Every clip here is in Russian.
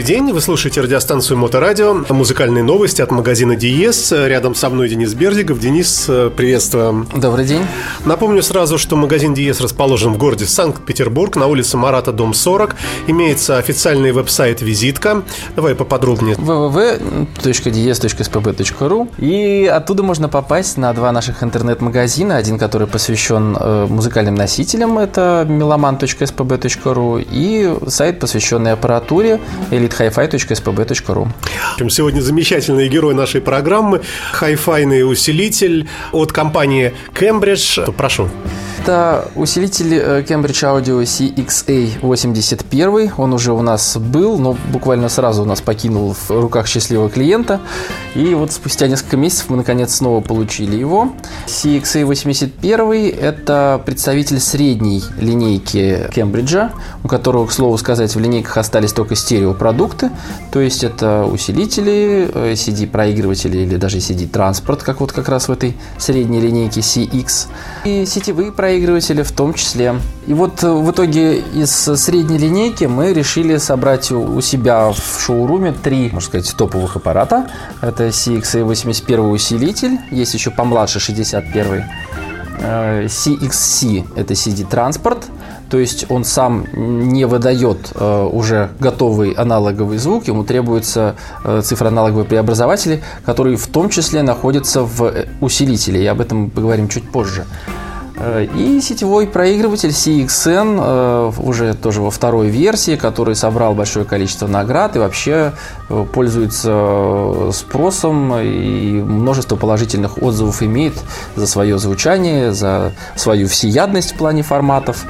Добрый день, вы слушаете радиостанцию Моторадио, музыкальные новости от магазина Диес. Рядом со мной Денис Бердиков. Денис, приветствую. Добрый день. Напомню сразу, что магазин Диес расположен в городе Санкт-Петербург, на улице Марата, дом 40. Имеется официальный веб-сайт «Визитка». Давай поподробнее. www.dies.spb.ru И оттуда можно попасть на два наших интернет-магазина. Один, который посвящен э, музыкальным носителям, это meloman.spb.ru и сайт, посвященный аппаратуре elitehifi.spb.ru. Сегодня замечательный герой нашей программы – хай-файный усилитель от компании Cambridge. Прошу. Это усилитель э, Cambridge Audio CXA81. Он уже у нас был, но буквально сразу у нас покинул в руках счастливого клиента. И вот спустя несколько месяцев мы наконец снова получили его. CXA81 – это представитель средней линейки Кембриджа, у которого, к слову сказать, в линейках остались только стереопродукты. То есть это усилители, CD-проигрыватели э, или даже CD-транспорт, как вот как раз в этой средней линейке CX. И сетевые проигрыватели в том числе. И вот э, в итоге из средней линейки мы решили собрать у себя в шоуруме три, можно сказать, топовых аппарата. Это CXA81 усилитель, есть еще помладше 61 CXC – это CD-транспорт, то есть он сам не выдает э, уже готовый аналоговый звук, ему требуются э, цифроаналоговые преобразователи, которые в том числе находятся в усилителе, и об этом поговорим чуть позже. Э, и сетевой проигрыватель CXN э, уже тоже во второй версии, который собрал большое количество наград и вообще э, пользуется спросом и множество положительных отзывов имеет за свое звучание, за свою всеядность в плане форматов.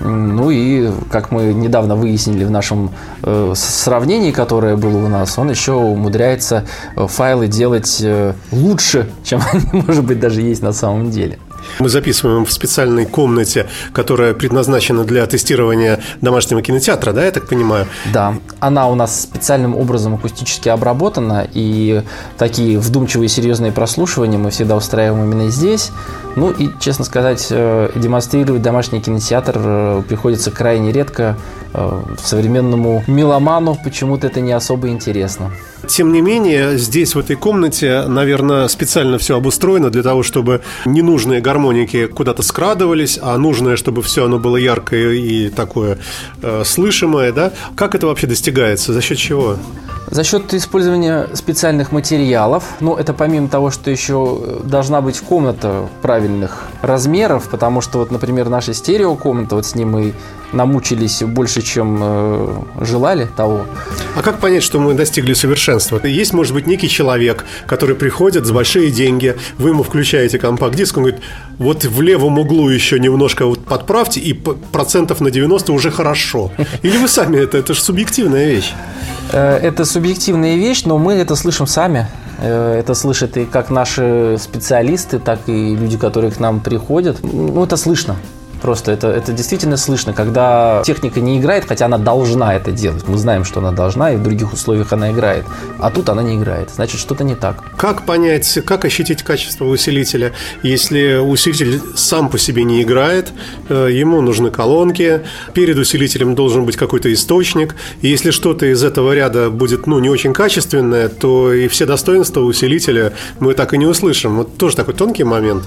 Ну и, как мы недавно выяснили в нашем э, сравнении, которое было у нас, он еще умудряется файлы делать э, лучше, чем они, может быть, даже есть на самом деле. Мы записываем в специальной комнате, которая предназначена для тестирования домашнего кинотеатра, да, я так понимаю? Да, она у нас специальным образом акустически обработана, и такие вдумчивые серьезные прослушивания мы всегда устраиваем именно здесь. Ну и, честно сказать, э, демонстрировать домашний кинотеатр э, приходится крайне редко. Э, современному меломану почему-то это не особо интересно. Тем не менее, здесь, в этой комнате, наверное, специально все обустроено для того, чтобы ненужные гармоники куда-то скрадывались, а нужное, чтобы все оно было яркое и такое э, слышимое, да? Как это вообще достигается? За счет чего? За счет использования специальных материалов, ну, это помимо того, что еще должна быть комната правильных размеров, потому что, вот, например, наша стереокомната, вот с ним мы намучились больше, чем э, желали того. А как понять, что мы достигли совершенства? Есть, может быть, некий человек, который приходит за большие деньги, вы ему включаете компакт-диск, он говорит, вот в левом углу еще немножко вот подправьте, и процентов на 90 уже хорошо. Или вы сами, это, это же субъективная вещь. Э, это субъективная вещь, но мы это слышим сами. Э, это слышат и как наши специалисты, так и люди, которые к нам приходят. Ну, это слышно. Просто это, это действительно слышно, когда техника не играет, хотя она должна это делать. Мы знаем, что она должна, и в других условиях она играет. А тут она не играет. Значит, что-то не так. Как понять, как ощутить качество усилителя, если усилитель сам по себе не играет, э, ему нужны колонки, перед усилителем должен быть какой-то источник, и если что-то из этого ряда будет ну, не очень качественное, то и все достоинства усилителя мы так и не услышим. Вот тоже такой тонкий момент.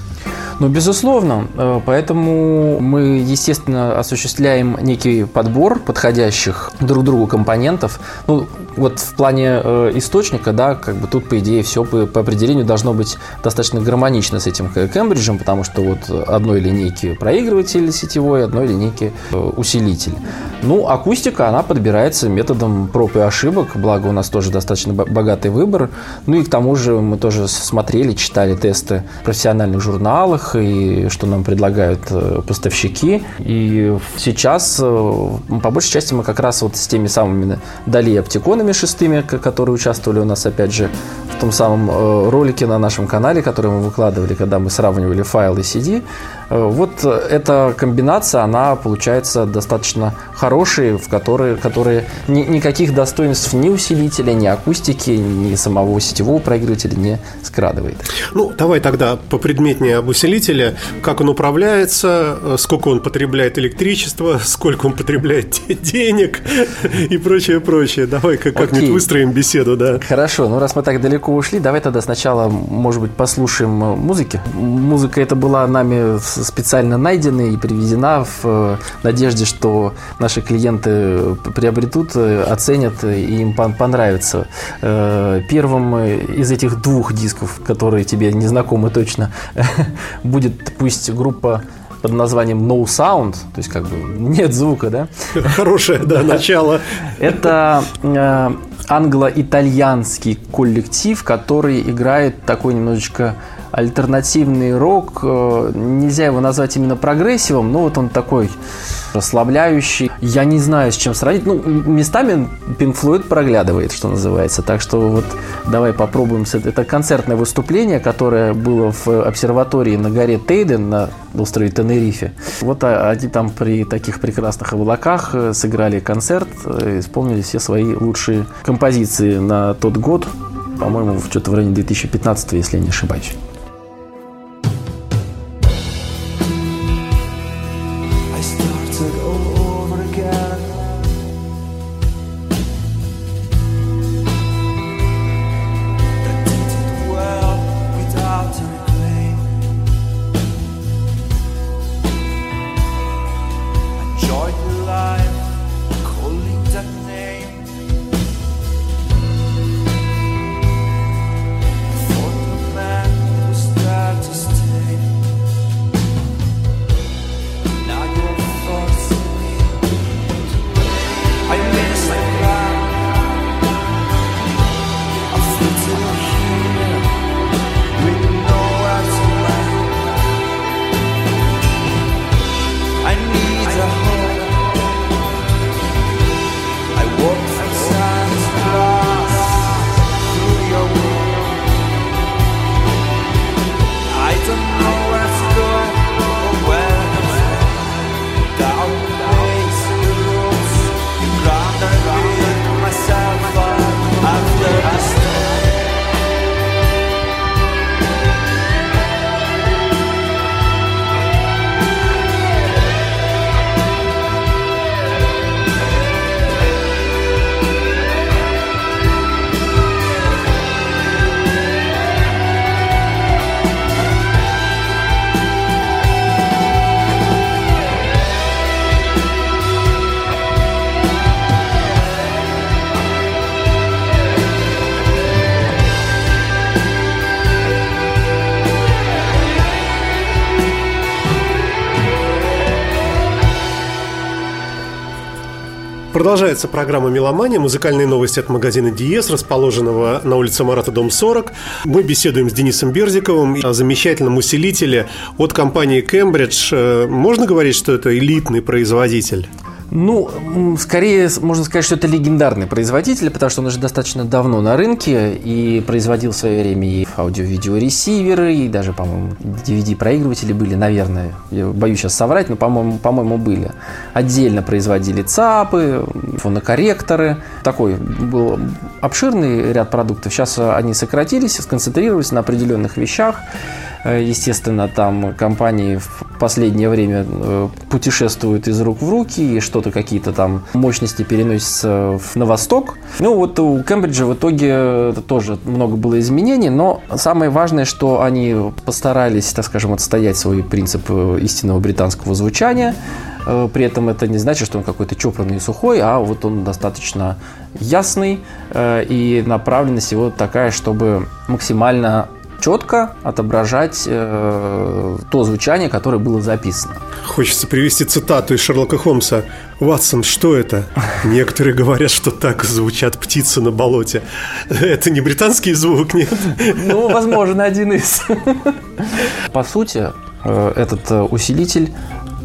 Ну, безусловно. Э, поэтому мы, естественно, осуществляем некий подбор подходящих друг другу компонентов. Ну, вот в плане э, источника, да, как бы тут, по идее, все по, по определению должно быть достаточно гармонично с этим Кембриджем, потому что вот одной линейки проигрыватель сетевой, одной линейки э, усилитель. Ну, акустика, она подбирается методом проб и ошибок, благо у нас тоже достаточно богатый выбор. Ну и к тому же мы тоже смотрели, читали тесты в профессиональных журналах, и что нам предлагают э, поставщики. И сейчас, э, по большей части, мы как раз вот с теми самыми Дали оптиконами шестыми, которые участвовали у нас, опять же, в том самом э, ролике на нашем канале, который мы выкладывали, когда мы сравнивали файлы CD, Вот эта комбинация, она получается достаточно хорошей, в которой, которые ни, никаких достоинств ни усилителя, ни акустики, ни самого сетевого проигрывателя не скрадывает. Ну, давай тогда попредметнее об усилителе. Как он управляется, сколько он потребляет электричества, сколько он потребляет денег и прочее, прочее. Давай как-нибудь выстроим беседу, да. Хорошо, ну раз мы так далеко ушли, давай тогда сначала, может быть, послушаем музыки. Музыка эта была нами специально найдена и приведена в э, надежде, что наши клиенты приобретут, э, оценят и им понравится. Э, первым из этих двух дисков, которые тебе не знакомы точно, будет пусть группа под названием No Sound, то есть как бы нет звука, да? Хорошее, да, начало. Это э, англо-итальянский коллектив, который играет такой немножечко альтернативный рок. Э, нельзя его назвать именно прогрессивом, но вот он такой расслабляющий. Я не знаю, с чем сравнить. Ну, местами Pink Floyd проглядывает, что называется. Так что вот давай попробуем. Это концертное выступление, которое было в обсерватории на горе Тейден на острове Тенерифе. Вот они там при таких прекрасных облаках э, сыграли концерт, э, исполнили все свои лучшие композиции на тот год. По-моему, что-то в районе 2015, если я не ошибаюсь. Продолжается программа «Меломания». Музыкальные новости от магазина «Диез», расположенного на улице Марата, дом 40. Мы беседуем с Денисом Берзиковым о замечательном усилителе от компании «Кембридж». Э, можно говорить, что это элитный производитель? Ну, скорее можно сказать, что это легендарный производитель, потому что он уже достаточно давно на рынке и производил в свое время и аудио-видеоресиверы, и даже, по-моему, DVD-проигрыватели были, наверное. Я боюсь сейчас соврать, но, по-моему, по-моему, были. Отдельно производили ЦАПы, фонокорректоры. Такой был обширный ряд продуктов. Сейчас они сократились, сконцентрировались на определенных вещах. Э, естественно, там компании в последнее время э, путешествуют из рук в руки, и что-то какие-то там мощности переносятся на восток. Ну вот у Кембриджа в итоге тоже много было изменений, но самое важное, что они постарались, так скажем, отстоять свой принцип э, истинного британского звучания. При этом это не значит, что он какой-то чопорный и сухой, а вот он достаточно ясный, и направленность его такая, чтобы максимально четко отображать э, то звучание, которое было записано. Хочется привести цитату из Шерлока Холмса. «Ватсон, что это?» Некоторые говорят, что так звучат птицы на болоте. Это не британский звук, нет? Ну, возможно, один из. По сути, э, этот э, усилитель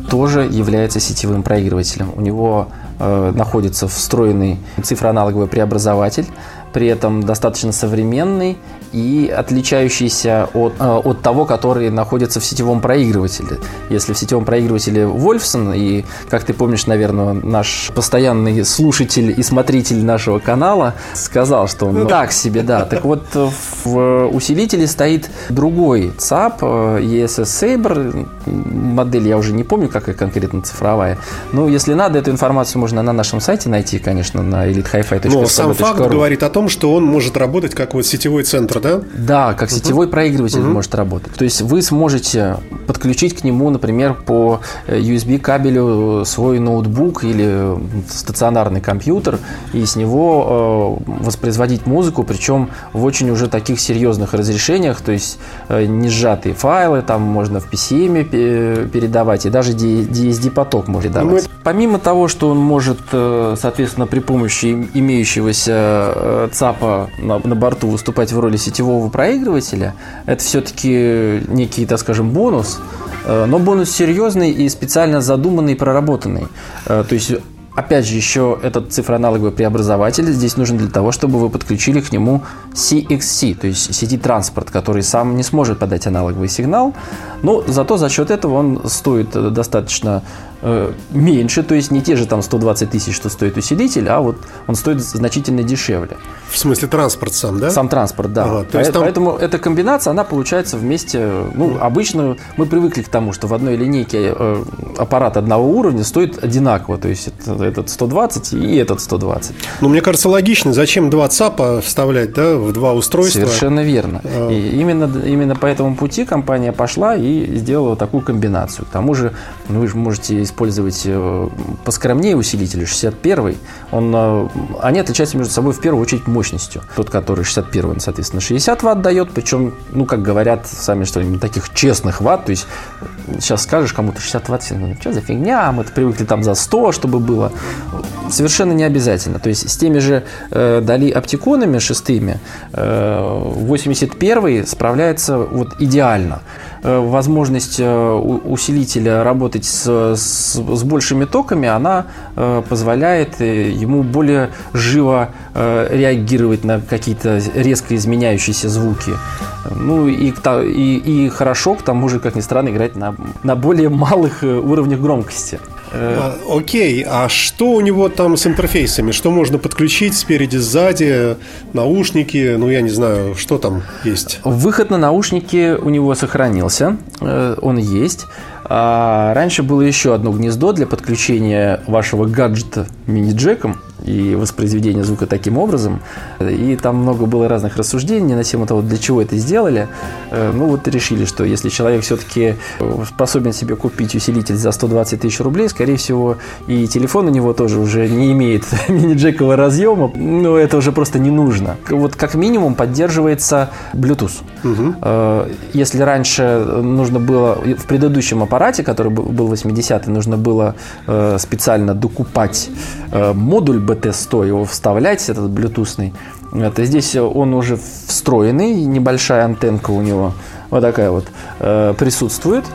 тоже является сетевым проигрывателем. У него э, находится встроенный цифроаналоговый преобразователь, при этом достаточно современный и отличающийся от, э, от того, который находится в сетевом проигрывателе. Если в сетевом проигрывателе Вольфсон, и, как ты помнишь, наверное, наш постоянный слушатель и смотритель нашего канала сказал, что он ну, так себе, да. Так вот, в усилителе стоит другой ЦАП, ESS Saber, модель я уже не помню, какая конкретно цифровая. Но если надо, эту информацию можно на нашем сайте найти, конечно, на elitehifi.ru. Но сам факт говорит о том, что он может работать как вот сетевой центр да? Да, как сетевой проигрыватель угу. может работать. То есть вы сможете подключить к нему, например, по э, USB кабелю свой ноутбук или стационарный компьютер и с него э, воспроизводить музыку, причем в очень уже таких серьезных разрешениях, то есть э, не сжатые файлы, там можно в PCM передавать и даже DSD поток может давать. Мы... Помимо того, что он может, соответственно, при помощи имеющегося ЦАПа на, на борту выступать в роли сетевого сетевого проигрывателя, это все-таки некий, так скажем, бонус, э, но бонус серьезный и специально задуманный и проработанный. Э, то есть Опять же, еще этот цифроаналоговый преобразователь здесь нужен для того, чтобы вы подключили к нему CXC, то есть сети транспорт, который сам не сможет подать аналоговый сигнал, но зато за счет этого он стоит достаточно Э, меньше, то есть не те же там 120 тысяч, что стоит усилитель, а вот он стоит значительно дешевле. В смысле транспорт сам, да? Сам транспорт, да. Ага, то есть там... Поэтому эта комбинация, она получается вместе, ну, обычно мы привыкли к тому, что в одной линейке э, аппарат одного уровня стоит одинаково, то есть этот 120 и этот 120. Ну, мне кажется, логично, зачем два ЦАПа вставлять, да, в два устройства? Совершенно верно. А... И именно, именно по этому пути компания пошла и сделала такую комбинацию. К тому же, ну, вы же можете использовать э, поскромнее усилитель, 61 он, э, они отличаются между собой в первую очередь мощностью. Тот, который 61 он, соответственно, 60 ватт дает, причем, ну, как говорят сами, что ли, таких честных ватт, то есть сейчас скажешь кому-то 60 ватт, все говорят, что за фигня, мы привыкли там за 100, чтобы было. Совершенно не обязательно. То есть с теми же э, Дали оптиконами шестыми э, 81 справляется вот идеально. Э, возможность усилителя работать с, с, с большими токами, она э, позволяет ему более живо реагировать на какие-то резко изменяющиеся звуки. Ну и, и, и хорошо, к тому же, как ни странно, играть на, на более малых уровнях громкости. А, окей, а что у него там с интерфейсами? Что можно подключить спереди, сзади, наушники? Ну, я не знаю, что там есть. Выход на наушники у него сохранился, э, он есть. А раньше было еще одно гнездо для подключения вашего гаджета мини-джеком и воспроизведения звука таким образом. И там много было разных рассуждений на тему того, для чего это сделали. Э, ну вот решили, что если человек все-таки способен себе купить усилитель за 120 тысяч рублей, скорее всего, и телефон у него тоже уже не имеет мини-джекового разъема, но это уже просто не нужно. Вот как минимум поддерживается Bluetooth. Угу. Если раньше нужно было в предыдущем аппарате, который был 80-й, нужно было э, специально докупать модуль BT100, его вставлять, этот блютусный, это здесь он уже встроенный, небольшая антенка у него вот такая вот э, присутствует.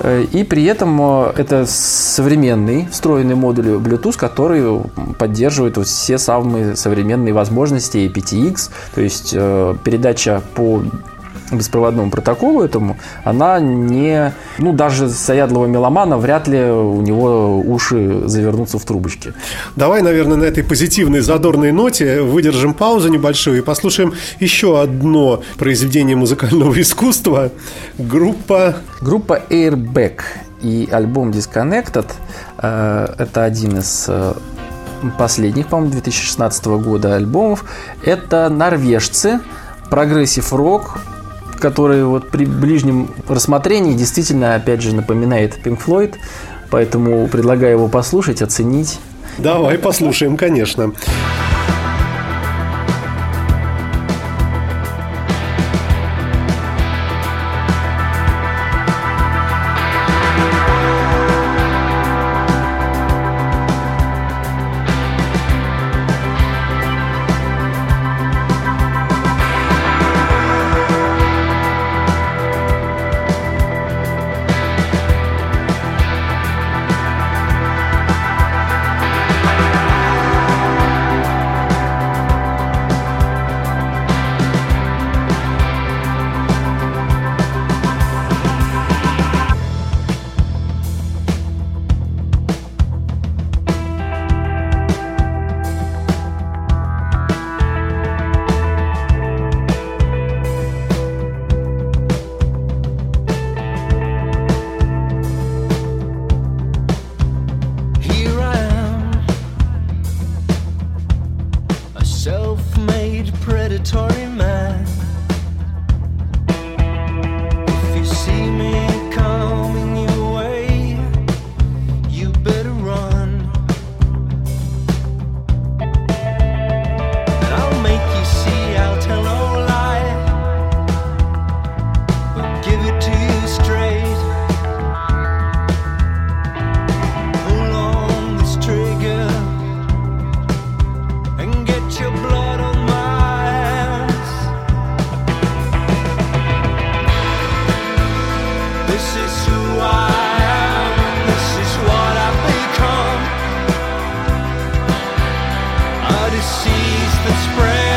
Э, и при этом э, это современный встроенный модуль Bluetooth, который поддерживает вот все самые современные возможности APTX, то есть передача по беспроводному протоколу этому, она не... Ну, даже заядлого меломана вряд ли у него уши завернутся в трубочки. Давай, наверное, на этой позитивной, задорной ноте выдержим паузу небольшую и послушаем еще одно произведение музыкального искусства. Группа... Группа Airbag и альбом Disconnected. Э, это один из э, последних, по-моему, 2016 года альбомов. Это норвежцы, прогрессив рок, который вот при ближнем рассмотрении действительно, опять же, напоминает Pink Floyd, поэтому предлагаю его послушать, оценить. Давай послушаем, конечно. prophet spread.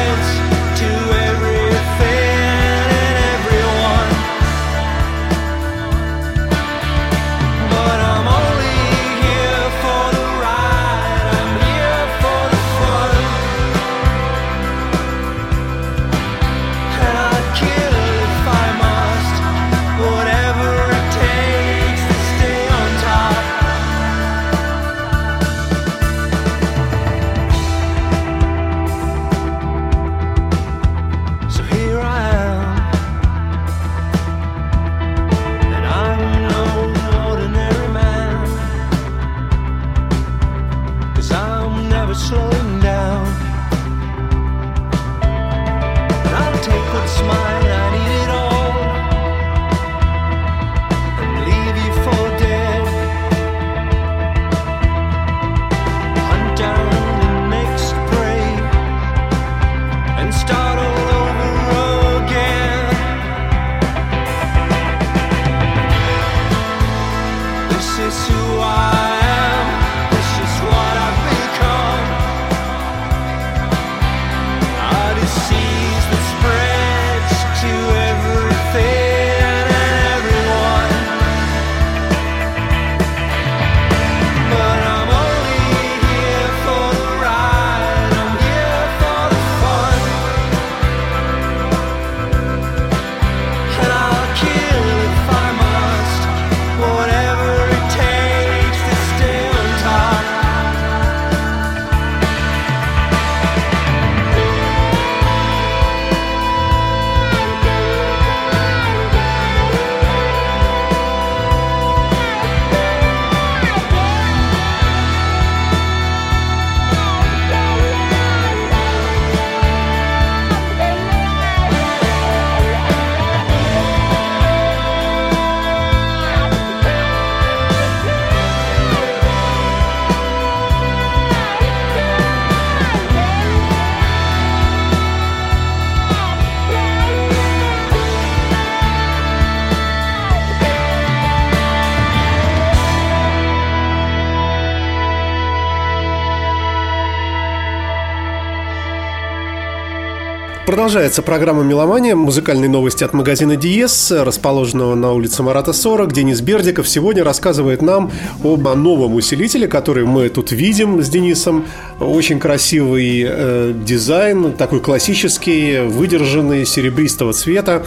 Продолжается программа «Меломания». Музыкальные новости от магазина «Диез», расположенного на улице Марата 40. Денис Бердиков сегодня рассказывает нам об новом усилителе, который мы тут видим с Денисом. Очень красивый э, дизайн, такой классический, выдержанный, серебристого цвета.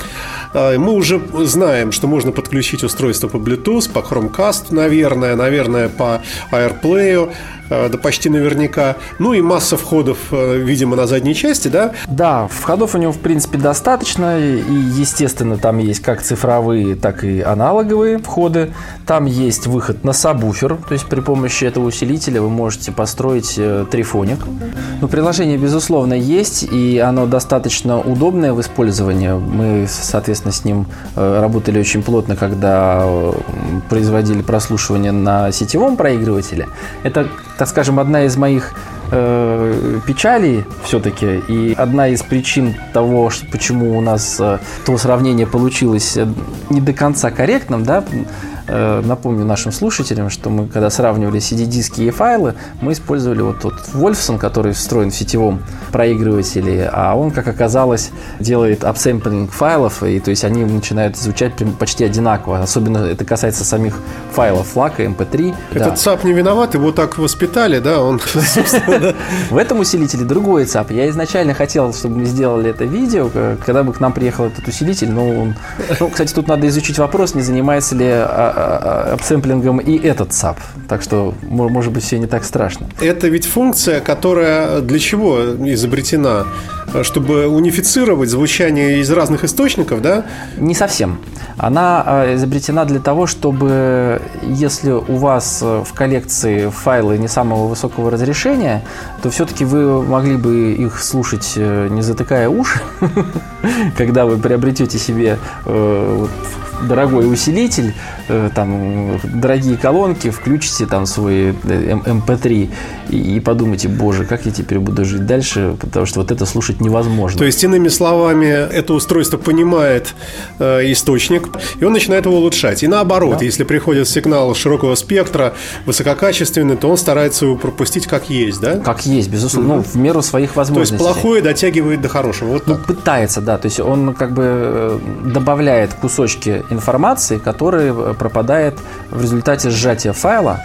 Э, мы уже знаем, что можно подключить устройство по Bluetooth, по Chromecast, наверное, наверное, по AirPlay. Э, да почти наверняка. Ну и масса входов, э, видимо, на задней части, да? Да, входов у него, в принципе, достаточно. И, естественно, там есть как цифровые, так и аналоговые входы. Там есть выход на сабвуфер, то есть при помощи этого усилителя вы можете построить э, трифоник. Ну, приложение, безусловно, есть, и оно достаточно удобное в использовании. Мы, соответственно, с ним работали очень плотно, когда производили прослушивание на сетевом проигрывателе. Это так скажем, одна из моих э, печалей все-таки и одна из причин того, почему у нас э, то сравнение получилось э, не до конца корректным, да, Э, напомню нашим слушателям, что мы, когда сравнивали CD-диски и файлы, мы использовали вот тот Wolfson, который встроен в сетевом проигрывателе, а он, как оказалось, делает апсэмплинг файлов, и то есть они начинают звучать почти одинаково. Особенно это касается самих файлов FLAC а, MP3. Этот да. ЦАП не виноват, его так воспитали, да, он, В этом усилителе другой ЦАП. Я изначально хотел, чтобы мы сделали это видео, когда бы к нам приехал этот усилитель, но он... Ну, кстати, тут надо изучить вопрос, не занимается ли а, upsampling ом и этот ЦАП. Так что, может быть, все не так страшно. Это ведь функция, которая для чего изобретена? Чтобы унифицировать звучание из разных источников, да? Не совсем. Она а, изобретена для того, чтобы если у вас в коллекции файлы не самого высокого разрешения, то все-таки вы могли бы их слушать, э, не затыкая уши, когда вы приобретете себе э, дорогой усилитель, э, там, дорогие колонки, включите там MP3 э, и, и подумайте, боже, как я теперь буду жить дальше, потому что вот это слушать невозможно. То есть, иными словами, это устройство понимает э, источник, и он начинает его улучшать. И наоборот, да. если приходит сигнал широкого спектра, высококачественный, то он старается его пропустить как есть, да? Как есть, безусловно, mm-hmm. ну, в меру своих возможностей. То есть, плохое дотягивает до хорошего, вот ну, пытается, да, то есть, он как бы э, добавляет кусочки информации, которая э, пропадает в результате сжатия файла.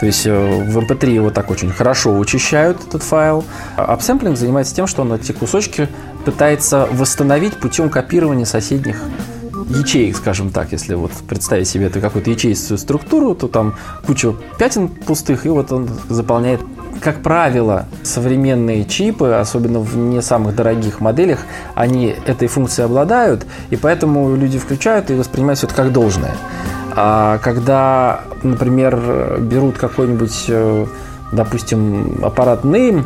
То есть э, в MP3 его так очень хорошо вычищают, этот файл. А апсэмплинг занимается тем, что он эти кусочки пытается восстановить путем копирования соседних ячеек, скажем так, если вот представить себе это какую-то ячеистую структуру, то там куча пятен пустых, и вот он заполняет как правило, современные чипы, особенно в не самых дорогих моделях, они этой функцией обладают, и поэтому люди включают и воспринимают все это как должное. А когда, например, берут какой-нибудь, э, допустим, аппарат Name,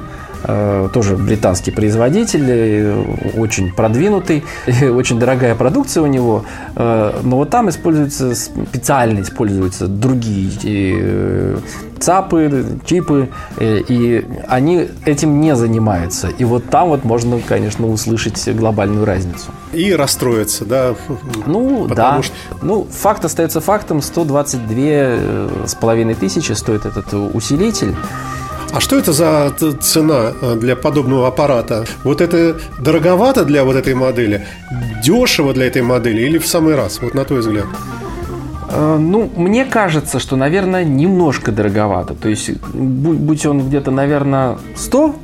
тоже британский производитель, э, очень продвинутый, очень дорогая продукция у него, э, но вот там используются специально используются другие ЦАПы, чипы, и они этим не занимаются. И вот там вот можно, конечно, услышать глобальную разницу. И расстроиться, да? Ну, да. Что... Ну, факт остается фактом. 122 с половиной тысячи стоит этот усилитель. А что это за цена э, для подобного аппарата? Вот это дороговато для вот этой модели, дешево для этой модели или в самый раз, вот на твой взгляд? Э, ну, мне кажется, что, наверное, немножко дороговато. То есть, будь он где-то, наверное, 100,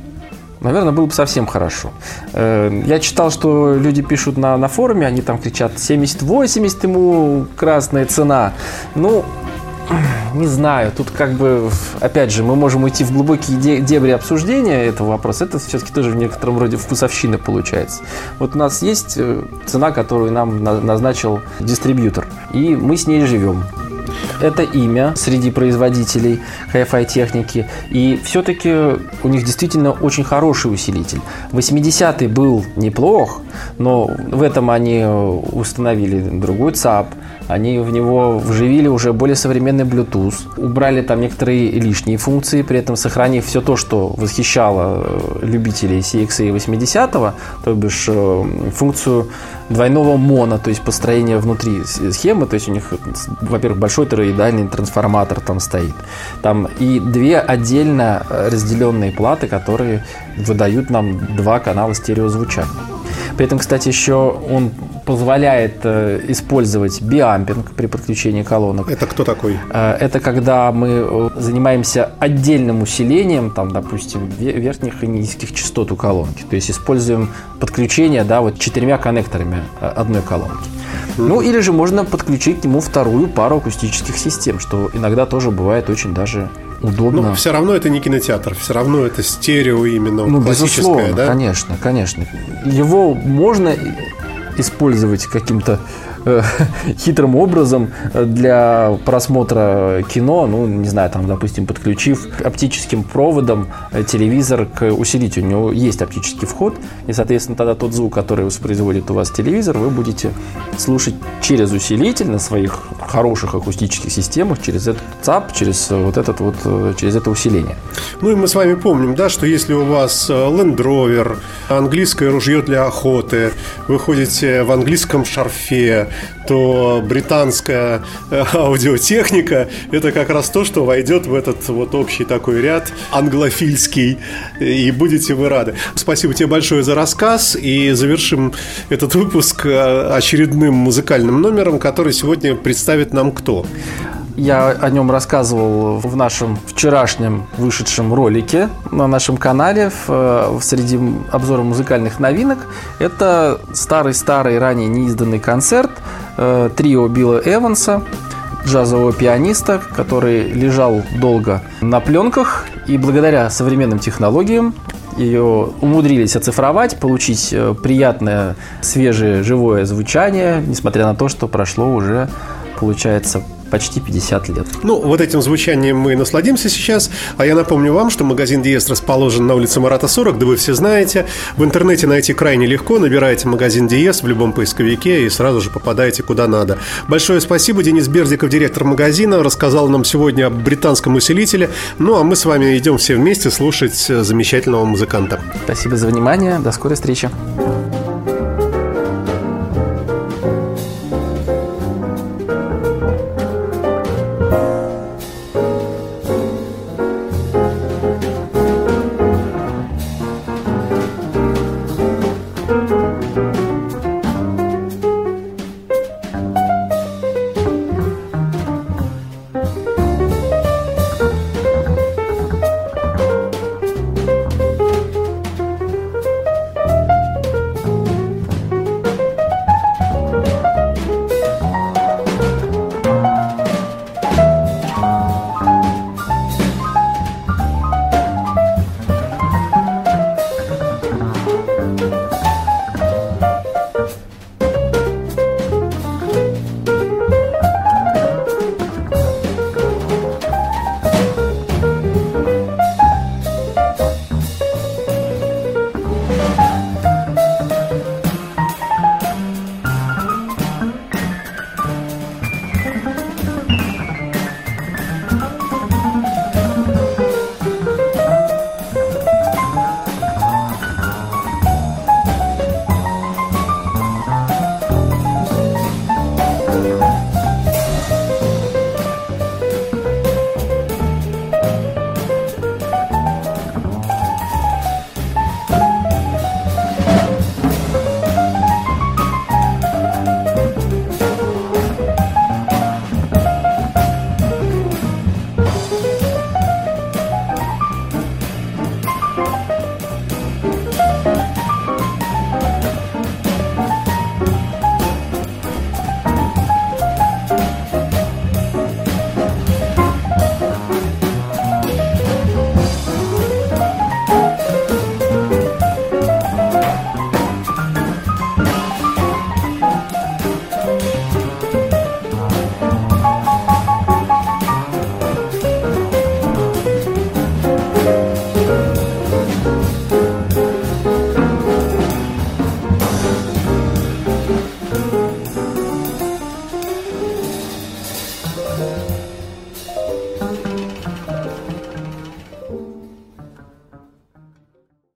наверное, было бы совсем хорошо. Э, я читал, что люди пишут на, на форуме, они там кричат 70-80 ему красная цена. Ну, не знаю, тут как бы, опять же, мы можем уйти в глубокие дебри обсуждения этого вопроса. Это все-таки тоже в некотором роде вкусовщина получается. Вот у нас есть э, цена, которую нам назначил дистрибьютор, и мы с ней живем это имя среди производителей Hi-Fi техники. И все-таки у них действительно очень хороший усилитель. 80-й был неплох, но в этом они установили другой ЦАП, они в него вживили уже более современный Bluetooth, убрали там некоторые лишние функции, при этом сохранив все то, что восхищало э, любителей CXA 80 то бишь э, функцию двойного моно, то есть построение внутри схемы, то есть у них, во-первых, большой тороидальный трансформатор там стоит, там и две отдельно разделенные платы, которые выдают нам два канала стереозвучания. При этом, кстати, еще он позволяет э, использовать биампинг при подключении колонок. Это кто такой? Э, это когда мы э, занимаемся отдельным усилением, там, допустим, верхних и низких частот у колонки. То есть используем подключение да, вот четырьмя коннекторами одной колонки. Ну, или же можно подключить к нему вторую пару акустических систем, что иногда тоже бывает очень даже удобно. Но все равно это не кинотеатр, все равно это стерео именно ну, классическое, безусловно, да? Конечно, конечно. Его можно использовать каким-то Э, хитрым образом для просмотра кино, ну, не знаю, там, допустим, подключив оптическим проводом э, телевизор к усилителю. У него есть оптический вход, и, соответственно, тогда тот звук, который воспроизводит у вас телевизор, вы будете слушать через усилитель на своих хороших акустических системах, через этот ЦАП, через вот этот вот, э, через это усиление. Ну и мы с вами помним, да, что если у вас Land Rover, английское ружье для охоты, вы ходите в английском шарфе, то британская э, аудиотехника – это как раз то, что войдет в этот вот общий такой ряд англофильский, и будете вы рады. Спасибо тебе большое за рассказ, и завершим этот выпуск э, очередным музыкальным номером, который сегодня представит нам кто? Я о нем рассказывал в нашем вчерашнем вышедшем ролике на нашем канале э, в среди обзора музыкальных новинок. Это старый-старый, ранее неизданный концерт э, трио Билла Эванса, джазового пианиста, который лежал долго на пленках и благодаря современным технологиям ее умудрились оцифровать, получить э, приятное, свежее, живое звучание, несмотря на то, что прошло уже, получается, почти 50 лет. Ну, вот этим звучанием мы насладимся сейчас. А я напомню вам, что магазин Диес расположен на улице Марата 40, да вы все знаете. В интернете найти крайне легко. Набираете магазин Диес в любом поисковике и сразу же попадаете куда надо. Большое спасибо. Денис Бердиков, директор магазина, рассказал нам сегодня об британском усилителе. Ну, а мы с вами идем все вместе слушать замечательного музыканта. Спасибо за внимание. До скорой встречи.